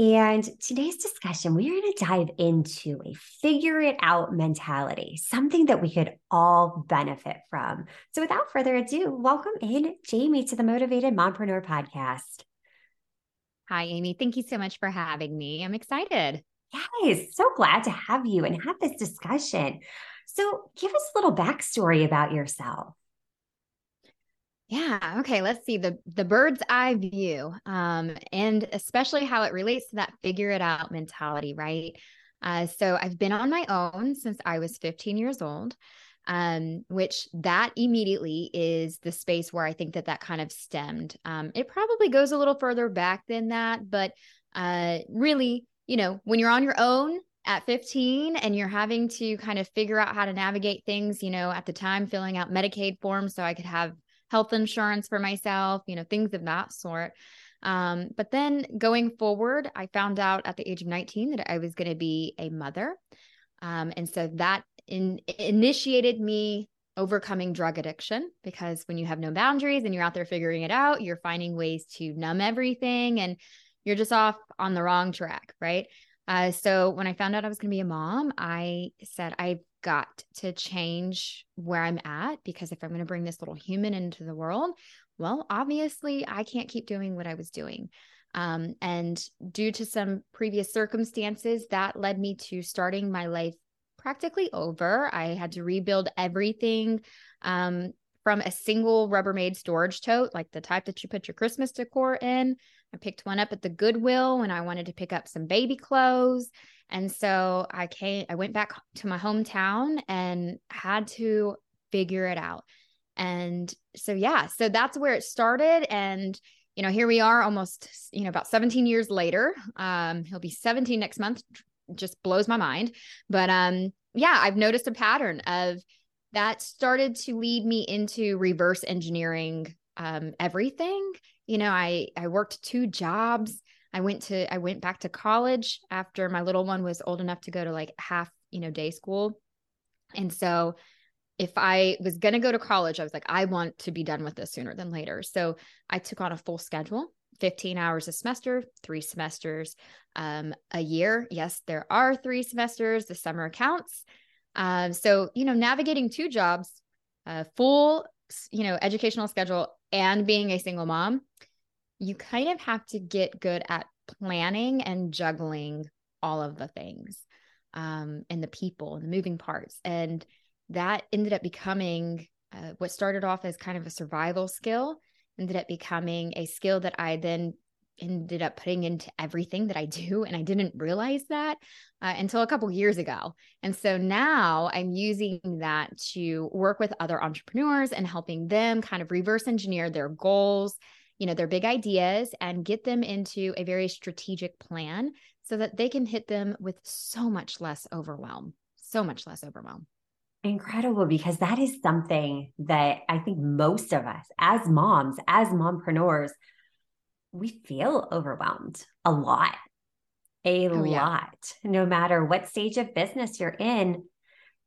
And today's discussion, we are going to dive into a figure it out mentality, something that we could all benefit from. So, without further ado, welcome in Jamie to the Motivated Mompreneur podcast. Hi, Amy. Thank you so much for having me. I'm excited. Yes, so glad to have you and have this discussion. So, give us a little backstory about yourself. Yeah. Okay. Let's see the the bird's eye view, um, and especially how it relates to that figure it out mentality, right? Uh, so I've been on my own since I was 15 years old, um, which that immediately is the space where I think that that kind of stemmed. Um, it probably goes a little further back than that, but uh, really, you know, when you're on your own, at 15 and you're having to kind of figure out how to navigate things, you know, at the time filling out Medicaid forms so I could have health insurance for myself, you know, things of that sort. Um, but then going forward, I found out at the age of 19 that I was going to be a mother. Um, and so that in, initiated me overcoming drug addiction because when you have no boundaries and you're out there figuring it out, you're finding ways to numb everything and you're just off on the wrong track, right? Uh, so when I found out I was going to be a mom, I said, I've got to change where I'm at because if I'm going to bring this little human into the world, well, obviously I can't keep doing what I was doing. Um, and due to some previous circumstances, that led me to starting my life practically over. I had to rebuild everything um, from a single Rubbermaid storage tote, like the type that you put your Christmas decor in. I picked one up at the Goodwill when I wanted to pick up some baby clothes. And so I came, I went back to my hometown and had to figure it out. And so, yeah, so that's where it started. And, you know, here we are almost, you know, about 17 years later. Um, he'll be 17 next month, just blows my mind. But um, yeah, I've noticed a pattern of that started to lead me into reverse engineering um, everything. You know, I I worked two jobs. I went to I went back to college after my little one was old enough to go to like half, you know, day school. And so if I was going to go to college, I was like I want to be done with this sooner than later. So I took on a full schedule. 15 hours a semester, three semesters um, a year. Yes, there are three semesters. The summer counts. Um, so, you know, navigating two jobs, a full, you know, educational schedule and being a single mom, you kind of have to get good at planning and juggling all of the things um, and the people and the moving parts. And that ended up becoming uh, what started off as kind of a survival skill, ended up becoming a skill that I then ended up putting into everything that I do. And I didn't realize that uh, until a couple years ago. And so now I'm using that to work with other entrepreneurs and helping them kind of reverse engineer their goals, you know, their big ideas and get them into a very strategic plan so that they can hit them with so much less overwhelm, so much less overwhelm. Incredible, because that is something that I think most of us, as moms, as mompreneurs, we feel overwhelmed a lot, a oh, lot, yeah. no matter what stage of business you're in.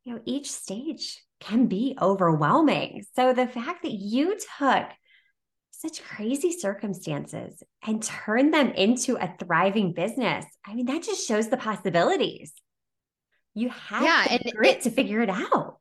You know, each stage can be overwhelming. So the fact that you took such crazy circumstances and turn them into a thriving business, I mean, that just shows the possibilities. You have yeah, the grit it, to figure it out.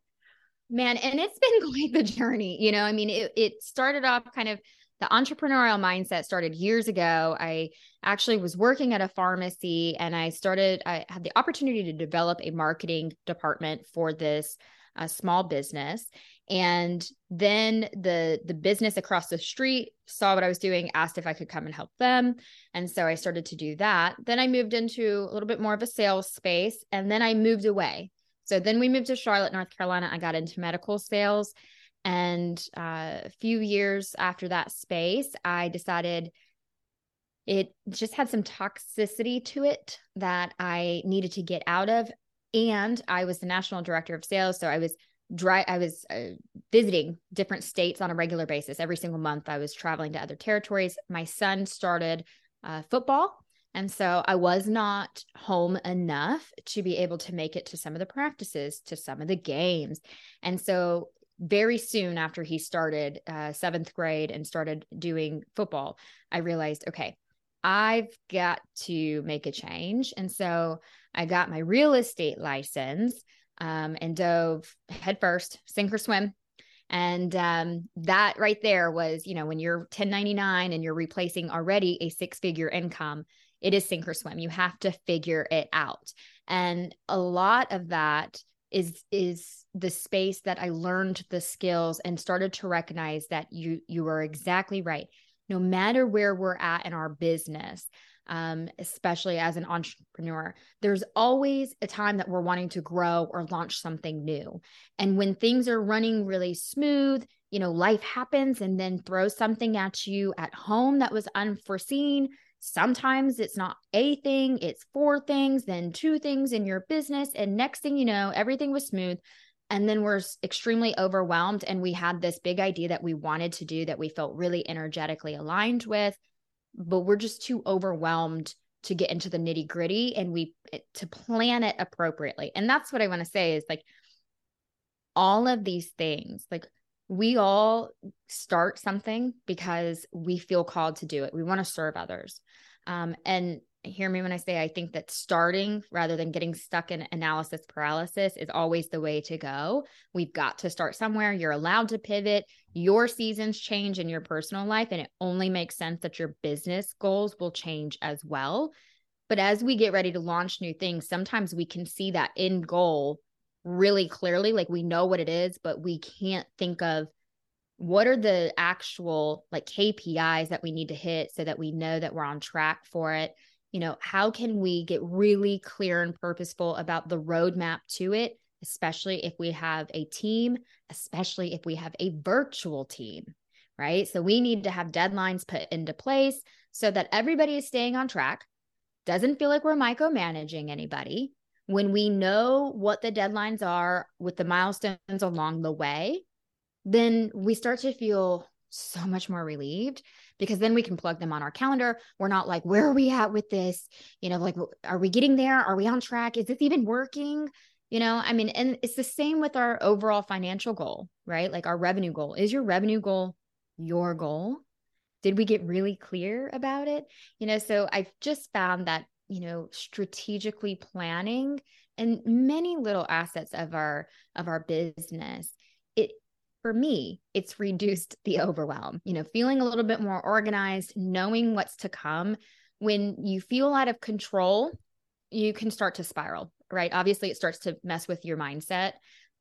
Man, and it's been quite the journey. You know, I mean, it, it started off kind of the entrepreneurial mindset started years ago. I actually was working at a pharmacy and I started, I had the opportunity to develop a marketing department for this uh, small business. And then the the business across the street saw what I was doing, asked if I could come and help them. And so I started to do that. Then I moved into a little bit more of a sales space and then I moved away. So then we moved to Charlotte, North Carolina. I got into medical sales and uh, a few years after that space, I decided it just had some toxicity to it that I needed to get out of. And I was the national director of sales. So I was dry i was uh, visiting different states on a regular basis every single month i was traveling to other territories my son started uh, football and so I was not home enough to be able to make it to some of the practices, to some of the games. And so very soon after he started uh, seventh grade and started doing football, I realized, okay, I've got to make a change. And so I got my real estate license um, and dove headfirst, sink or swim. And um, that right there was, you know, when you're 1099 and you're replacing already a six figure income, it is sink or swim. You have to figure it out. And a lot of that is is the space that I learned the skills and started to recognize that you you are exactly right. No matter where we're at in our business, um, especially as an entrepreneur, there's always a time that we're wanting to grow or launch something new. And when things are running really smooth, you know, life happens and then throws something at you at home that was unforeseen Sometimes it's not a thing, it's four things, then two things in your business. And next thing you know, everything was smooth. And then we're extremely overwhelmed. And we had this big idea that we wanted to do that we felt really energetically aligned with, but we're just too overwhelmed to get into the nitty gritty and we eh, to plan it appropriately. And that's what I want to say is like all of these things, like we all start something because we feel called to do it. We want to serve others. Um, and hear me when I say I think that starting rather than getting stuck in analysis paralysis is always the way to go. We've got to start somewhere. You're allowed to pivot. Your seasons change in your personal life, and it only makes sense that your business goals will change as well. But as we get ready to launch new things, sometimes we can see that end goal really clearly like we know what it is but we can't think of what are the actual like KPIs that we need to hit so that we know that we're on track for it you know how can we get really clear and purposeful about the roadmap to it especially if we have a team especially if we have a virtual team right? So we need to have deadlines put into place so that everybody is staying on track doesn't feel like we're micromanaging anybody. When we know what the deadlines are with the milestones along the way, then we start to feel so much more relieved because then we can plug them on our calendar. We're not like, where are we at with this? You know, like, are we getting there? Are we on track? Is this even working? You know, I mean, and it's the same with our overall financial goal, right? Like our revenue goal. Is your revenue goal your goal? Did we get really clear about it? You know, so I've just found that you know strategically planning and many little assets of our of our business for me it's reduced the overwhelm you know feeling a little bit more organized knowing what's to come. When you feel out of control you can start to spiral right? Obviously it starts to mess with your mindset.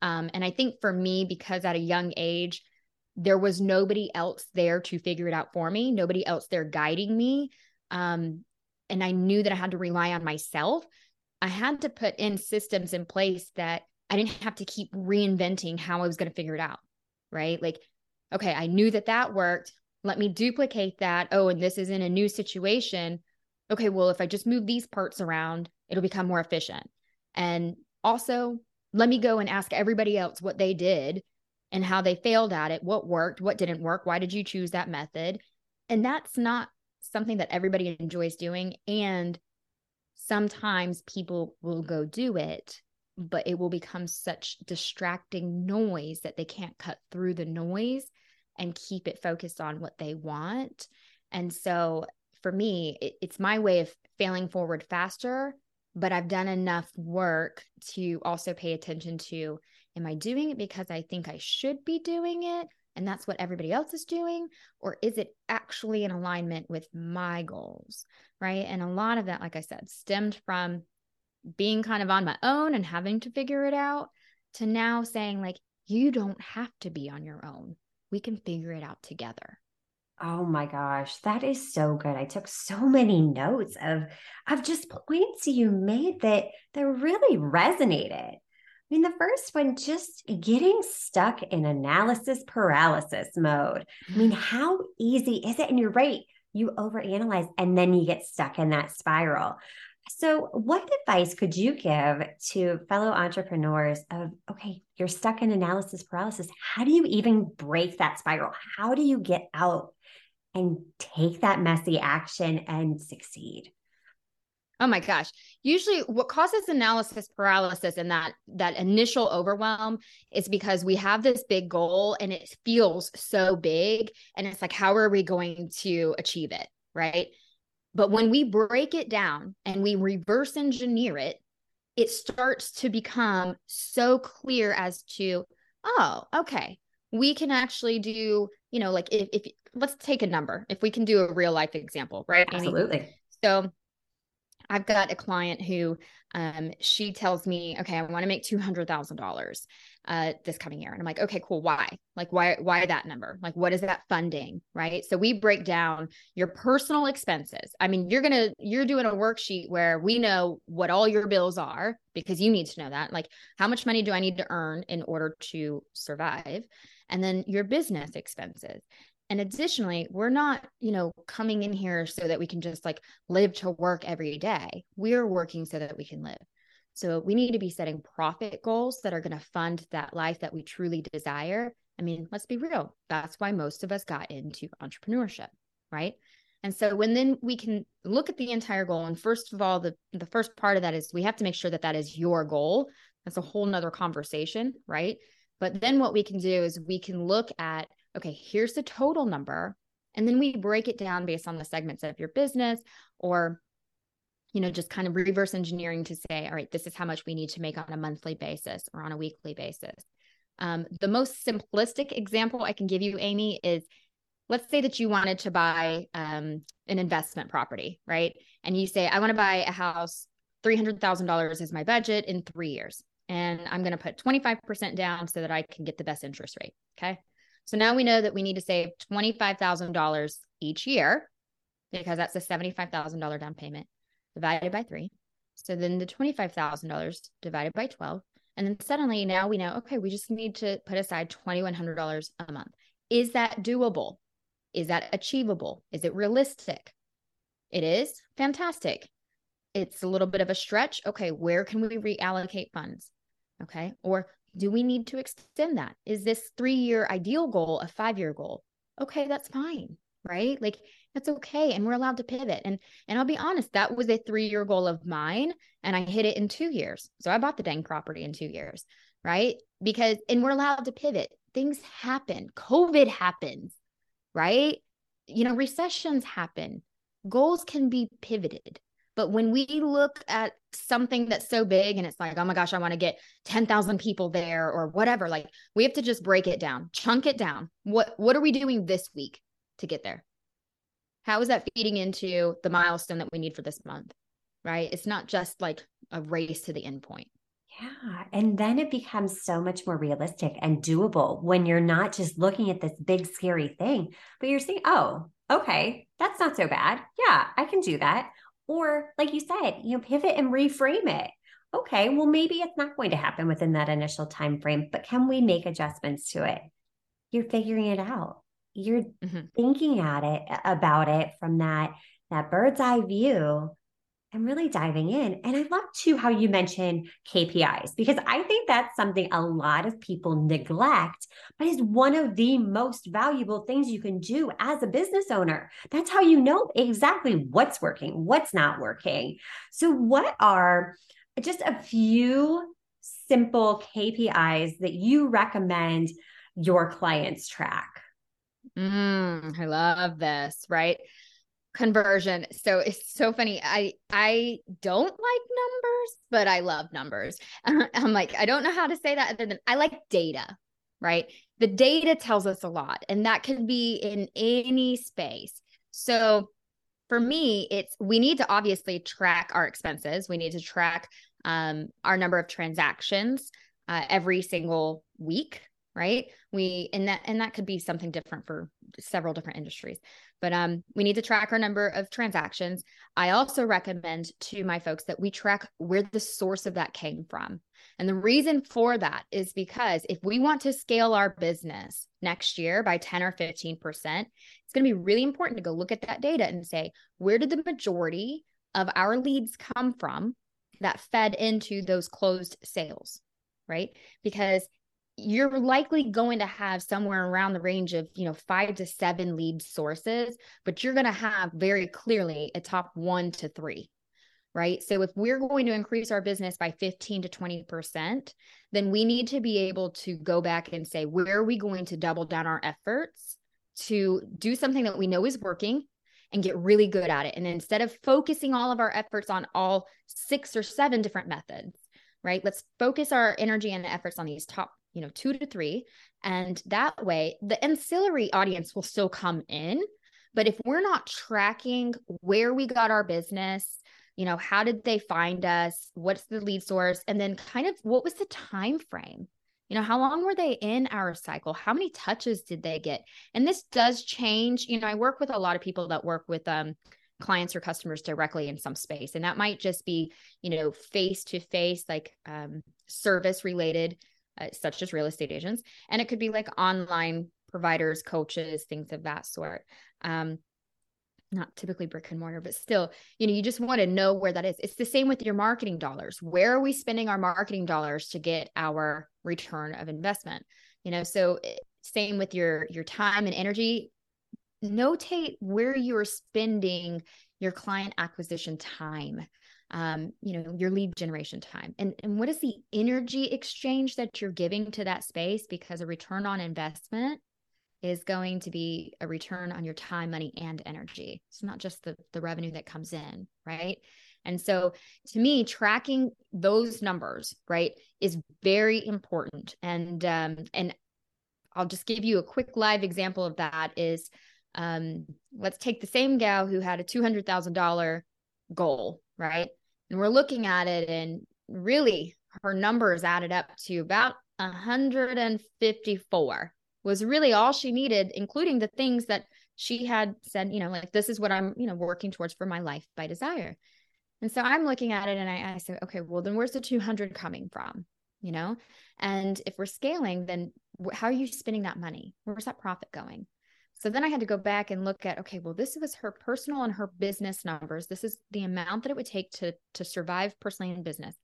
Um, and i think for me because at a young age there was nobody else there to figure it out for me nobody else there guiding me um, and I knew that I had to rely on myself, I had to put in systems in place that I didn't have to keep reinventing how I was going to figure it out. Right. Like, okay, I knew that that worked. Let me duplicate that. Oh, and this is in a new situation. Okay, well, if I just move these parts around, it'll become more efficient. And also, let me go and ask everybody else what they did and how they failed at it, what worked, what didn't work, why did you choose that method? And that's not something that everybody enjoys doing. And sometimes people will go do it, but it will become such distracting noise that they can't cut through the noise and keep it focused on what they want. And so for me, it, it's my way of failing forward faster, but I've done enough work to also pay attention to am I doing it because I think I should be doing it? and that's what everybody else is doing? Or is it actually in alignment with my goals? Right. And a lot of that, like I said, stemmed from being kind of on my own and having to figure it out to now saying, like, you don't have to be on your own. We can figure it out together. Oh my gosh, that is so good. I took so many notes of of just points you made that that really resonated. I mean, the first one, just getting stuck in analysis paralysis mode. I mean, mm-hmm. how easy is it? And you're right. you overanalyze and then you get stuck in that spiral. So, what advice could you give to fellow entrepreneurs of, okay, you're stuck in analysis paralysis. How do you even break that spiral? How do you get out and take that messy action and succeed? Oh my gosh. Usually what causes analysis paralysis and that that initial overwhelm is because we have this big goal and it feels so big and it's like how are we going to achieve it, right? But when we break it down and we reverse engineer it, it starts to become so clear as to oh, okay. We can actually do, you know, like if if let's take a number. If we can do a real life example, right? Absolutely. Amy? So I've got a client who um, she tells me, okay, I want to make two hundred thousand uh, this coming year, and I'm like, okay, cool. Why? Like, why? Why that number? Like, what is that funding? Right. So we break down your personal expenses. I mean, you're gonna you're doing a worksheet where we know what all your bills are because you need to know that. Like, how much money do I need to earn in order to survive? And then your business expenses. And additionally, we're not, you know, coming in here so that we can just like live to work every day. We're working so that we can live. So we need to be setting profit goals that are going to fund that life that we truly desire. I mean, let's be real. That's why most of us got into entrepreneurship, right? And so when then we can look at the entire goal, and first of all, the the first part of that is we have to make sure that that is your goal. That's a whole nother conversation, right? But then what we can do is we can look at okay, here's the total number. And then we break it down based on the segments of your business or, you know, just kind of reverse engineering to say, all right, this is how much we need to make on a monthly basis or on a weekly basis. Um, the most simplistic example I can give you, Amy, is let's say that you wanted to buy um, an investment property, right? And you say, I want to buy a house, $300,000 is my budget in three years. And I'm going to put 25% down so that I can get the best interest rate. Okay. So now we know that we need to save $25,000 each year because that's a $75,000 down payment divided by three. So then the $25,000 divided by 12. And then suddenly now we know, okay, we just need to put aside $2,100 a month. Is that doable? Is that achievable? Is it realistic? It is fantastic. It's a little bit of a stretch. Okay, where can we reallocate funds? Okay. Or do we need to extend that? Is this three year ideal goal a five year goal? Okay, that's fine, right? Like that's okay, and we're allowed to pivot. And and I'll be honest, that was a three year goal of mine, and I hit it in two years. So I bought the dang property in two years, right? Because and we're allowed to pivot. Things happen. COVID happens, right? You know, recessions happen. Goals can be pivoted. But when we look at something that's so big and it's like, oh my gosh, I want to get 10,000 people there or whatever, like we have to just break it down, chunk it down. What what are we doing this week to get there? How is that feeding into the milestone that we need for this month? Right? It's not just like a race to the end point. Yeah. And then it becomes so much more realistic and doable when you're not just looking at this big, scary thing, but you're saying, oh, okay, that's not so bad. Yeah, I can do that. Or, like you said, you know, pivot and reframe it. Okay, well, maybe it's not going to happen within that initial time frame, but can we make adjustments to it? You're figuring it out. You're mm-hmm. thinking at it about it from that that bird's eye view and really diving in. And I love too how you mentioned KPIs because I think that's something a lot of people neglect, but is one of the most valuable things you can do as a business owner. That's how you know exactly what's working, what's not working. So, what are just a few simple KPIs that you recommend your clients track? Mm, I love this, right? conversion. So it's so funny. I i don't like numbers but i love numbers. I'm like i don't know how to say that other than i like data right? The data tells us a lot and that can be in any space. So for me it's we need to obviously track our expenses. We need to track um, our number of transactions uh, every single week right we and that and that could be something different for several different industries But um, we need to track our number of transactions. I also recommend to my folks that we track where the source of that came from. And the reason for that is because if we want to scale our business next year by 10 or 15%, it's going to be really important to go look at that data and say, where did the majority of our leads come from that fed into those closed sales? Right. Because you're likely going to have somewhere around the range of you know five to seven lead sources but you're going to have very clearly a top one to three right? So if we're going to increase our business by 15 to 20% then we need to be able to go back and say where are we going to double down our efforts to do something that we know is working and get really good at it? And instead of focusing all of our efforts on all six or seven different methods right? Let's focus our energy and efforts on these top you know, two to three. And that way, the ancillary audience will still come in. But if we're not tracking where we got our business, you know, how did they find us? What's the lead source? And then kind of what was the time frame? You know, how long were they in our cycle? How many touches did they get? And this does change. You know, I work with a lot of people that work with um clients or customers directly in some space and that might just be you know face to face like um, service related uh, such as real estate agents. And it could be like online providers, coaches, things of that sort. Um, not typically brick and mortar, but still, you know, you just want to know where that is. It's the same with your marketing dollars. Where are we spending our marketing dollars to get our return of investment? You know, so eh, same with your your time and energy. Notate where you're spending your client acquisition time um, you know, your lead generation time. And, and what is the energy exchange that you're giving to that space? Because a return on investment is going to be a return on your time, money, and energy. It's not just the, the revenue that comes in, right? And so to me, tracking those numbers, right, is very important. And um, and I'll just give you a quick live example of that is um, let's take the same gal who had a $200,000 goal, right? And we're looking at it, and really her numbers added up to about 154 was really all she needed, including the things that she had said, you know, like this is what I'm, you know, working towards for my life by desire. And so I'm looking at it and I, I said, okay, well, then where's the 200 coming from? You know, and if we're scaling, then how are you spending that money? Where's that profit going? So then I had to go back and look at okay, well this was her personal and her business numbers. This is the amount that it would take to to survive personally in business.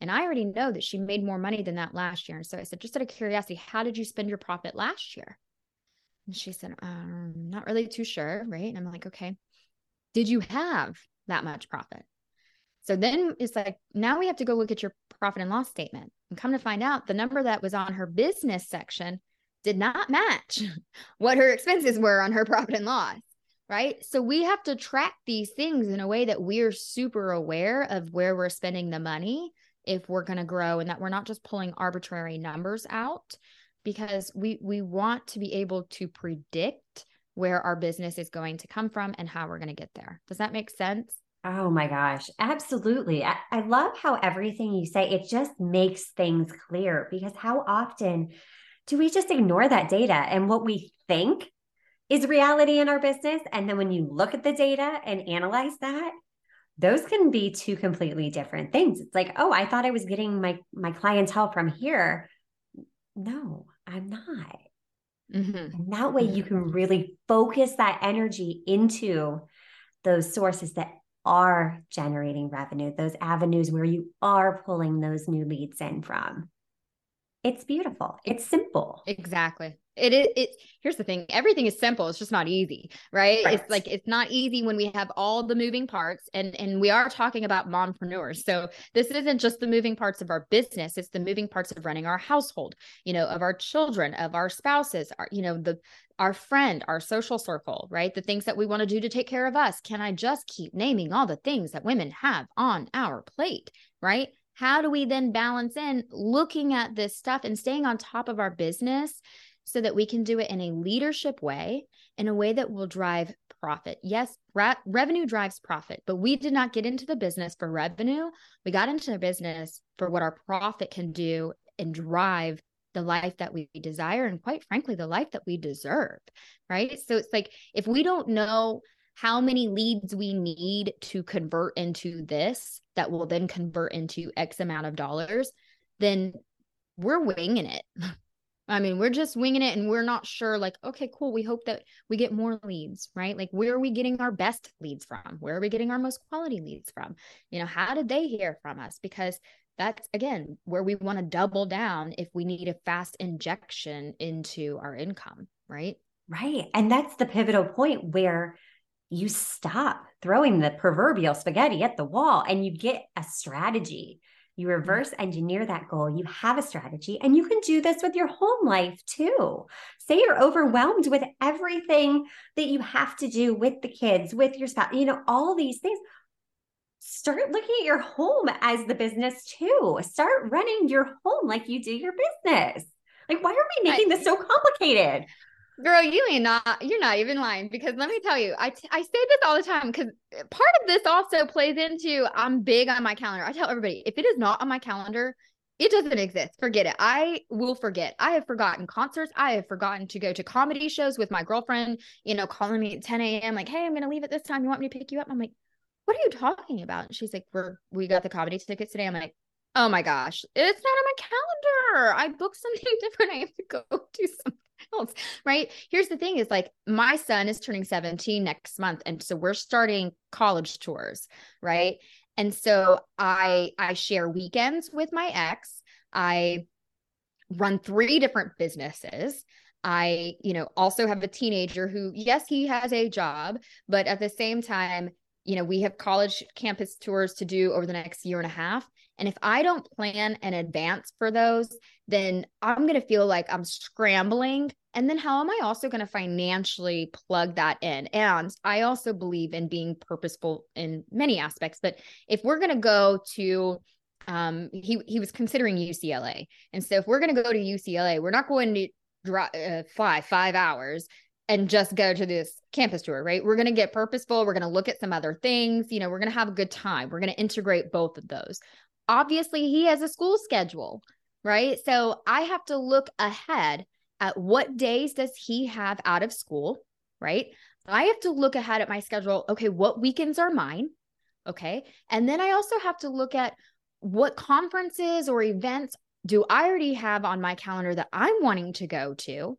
And I already know that she made more money than that last year. And so I said, just out of curiosity, how did you spend your profit last year? And she said, um, not really too sure, right? And I'm like, okay, did you have that much profit? So then it's like, now we have to go look at your profit and loss statement and come to find out the number that was on her business section did not match what her expenses were on her profit and loss right? So we have to track these things in a way that we're super aware of where we're spending the money if we're going to grow and that we're not just pulling arbitrary numbers out because we we want to be able to predict where our business is going to come from and how we're going to get there. Does that make sense? Oh my gosh, absolutely. I, I, love how everything you say, it just makes things clear because how often do we just ignore that data and what we think is reality in our business? And then when you look at the data and analyze that, those can be two completely different things. It's like, oh, I thought I was getting my my clientele from here. No, I'm not. Mm-hmm. And that way you can mm-hmm. really focus that energy into those sources that are generating revenue, those avenues where you are pulling those new leads in from it's beautiful. It's simple. Exactly. It is. It, here's the thing. Everything is simple. It's just not easy, right? right? It's like it's not easy when we have all the moving parts, and and we are talking about mompreneurs. So this isn't just the moving parts of our business. It's the moving parts of running our household. You know, of our children, of our spouses, our you know the our friend, our social circle, right? The things that we want to do to take care of us. Can I just keep naming all the things that women have on our plate, right? How do we then balance in looking at this stuff and staying on top of our business so that we can do it in a leadership way, in a way that will drive profit? Yes, ra- revenue drives profit, but we did not get into the business for revenue. We got into the business for what our profit can do and drive the life that we desire and quite frankly the life that we deserve right so it's like if we don't know how many leads we need to convert into this that will then convert into x amount of dollars then we're winging it I mean, we're just winging it and we're not sure, like, okay, cool. We hope that we get more leads, right? Like, where are we getting our best leads from? Where are we getting our most quality leads from? You know, how did they hear from us? Because that's again where we want to double down if we need a fast injection into our income, right? Right. And that's the pivotal point where you stop throwing the proverbial spaghetti at the wall and you get a strategy. You mm-hmm. reverse engineer that goal. You have a strategy, and you can do this with your home life too. Say you're overwhelmed with everything that you have to do with the kids, with your spouse, you know, all these things start looking at your home as the business too. Start running your home like you do your business. Like, why are we making this so complicated? Girl, you ain't not, you're not even lying because let me tell you, I, t- I say this all the time because part of this also plays into I'm big on my calendar. I tell everybody if it is not on my calendar, it doesn't exist. Forget it. I will forget. I have forgotten concerts. I have forgotten to go to comedy shows with my girlfriend, you know, calling me at 10 a.m. like, hey, I'm going to leave at this time. You want me to pick you up? I'm like, what are you talking about? And she's like, we're, we got the comedy tickets today. I'm like, oh my gosh, it's not on my calendar. I booked something different. I have to go do something else. Right. Here's the thing is like my son is turning 17 next month. And so we're starting college tours. Right. And so I I share weekends with my ex. I run three different businesses. I, you know, also have a teenager who, yes, he has a job, but at the same time, you know, we have college campus tours to do over the next year and a half. And if I don't plan in advance for those, then I'm going to feel like I'm scrambling. And then how am I also going to financially plug that in? And I also believe in being purposeful in many aspects. But if we're going to go to, um, he he was considering UCLA, and so if we're going to go to UCLA, we're not going to drive uh, fly five hours and just go to this campus tour, right? We're going to get purposeful. We're going to look at some other things. You know, we're going to have a good time. We're going to integrate both of those. Obviously, he has a school schedule, right? So I have to look ahead at what days does he have out of school, right? I have to look ahead at my schedule. Okay, what weekends are mine? Okay. And then I also have to look at what conferences or events do I already have on my calendar that I'm wanting to go to?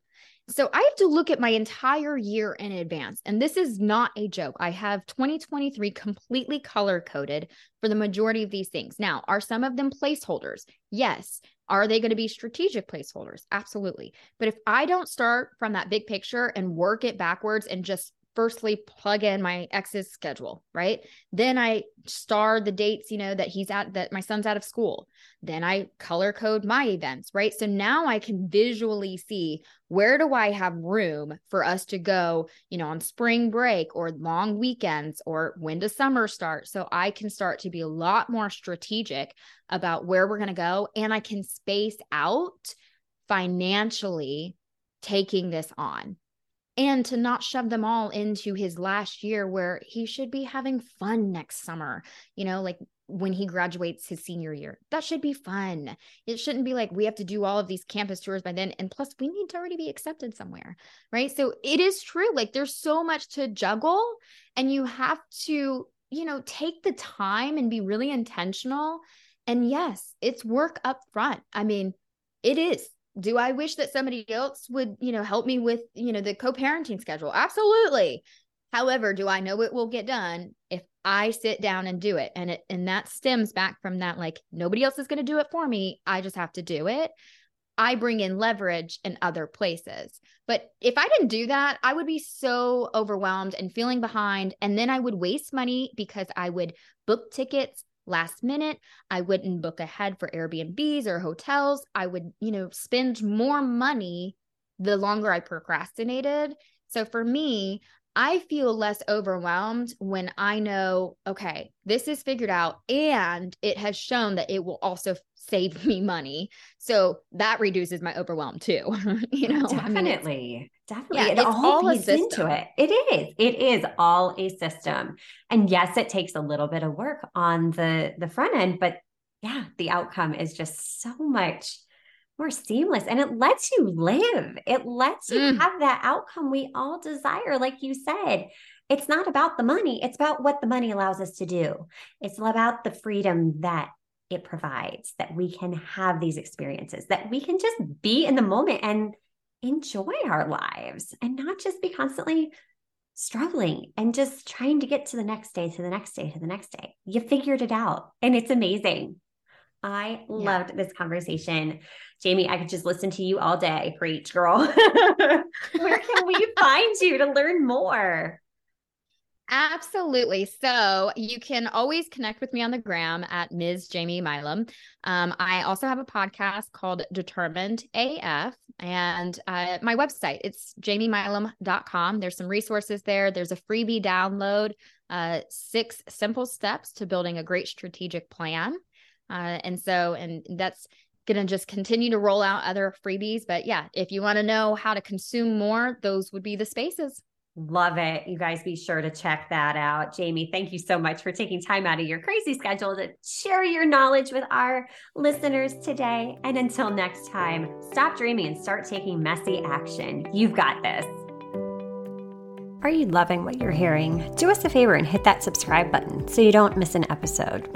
So I have to look at my entire year in advance. And this is not a joke. I have 2023 completely color coded for the majority of these things. Now, are some of them placeholders? Yes. Are they going to be strategic placeholders? Absolutely. But if I don't start from that big picture and work it backwards and just firstly plug in my ex's schedule, right? Then I star the dates, you know, that he's at that my son's out of school. Then I color code my events, right? So now I can visually see where do I have room for us to go, you know, on spring break or long weekends or when does summer start? So I can start to be a lot more strategic about where we're going to go and I can space out financially taking this on and to not shove them all into his last year where he should be having fun next summer you know like when he graduates his senior year. That should be fun. It shouldn't be like we have to do all of these campus tours by then and plus we need to already be accepted somewhere right? So it is true like there's so much to juggle and you have to you know take the time and be really intentional. And yes it's work up front. I mean it is do I wish that somebody else would, you know, help me with, you know, the co-parenting schedule? Absolutely. However, do I know it will get done if I sit down and do it? And it and that stems back from that like nobody else is going to do it for me. I just have to do it. I bring in leverage in other places. But if I didn't do that, I would be so overwhelmed and feeling behind and then I would waste money because I would book tickets last minute. I wouldn't book ahead for Airbnbs or hotels. I would, you know, spend more money the longer I procrastinated. So for me, I feel less overwhelmed when I know, okay, this is figured out and it has shown that it will also save me money. So that reduces my overwhelm too. you know, definitely. I mean, definitely. Yeah, it all, all feeds into it. It is. It is all a system. And yes, it takes a little bit of work on the the front end, but yeah, the outcome is just so much more seamless and it lets you live. It lets you mm. have that outcome we all desire. Like you said, it's not about the money, it's about what the money allows us to do. It's about the freedom that it provides, that we can have these experiences, that we can just be in the moment and enjoy our lives and not just be constantly struggling and just trying to get to the next day, to the next day, to the next day. You figured it out and it's amazing. I yeah. loved this conversation. Jamie, I could just listen to you all day. Preach, girl. Where can we find you to learn more? Absolutely. So you can always connect with me on the gram at Ms. Jamie Milam. Um, I also have a podcast called Determined AF and uh, my website, it's jamiemilam.com. There's some resources there. There's a freebie download, uh, six simple steps to building a great strategic plan. Uh, and so, and that's going to just continue to roll out other freebies. But yeah, if you want to know how to consume more, those would be the spaces. Love it. You guys be sure to check that out. Jamie, thank you so much for taking time out of your crazy schedule to share your knowledge with our listeners today. And until next time, stop dreaming and start taking messy action. You've got this. Are you loving what you're hearing? Do us a favor and hit that subscribe button so you don't miss an episode.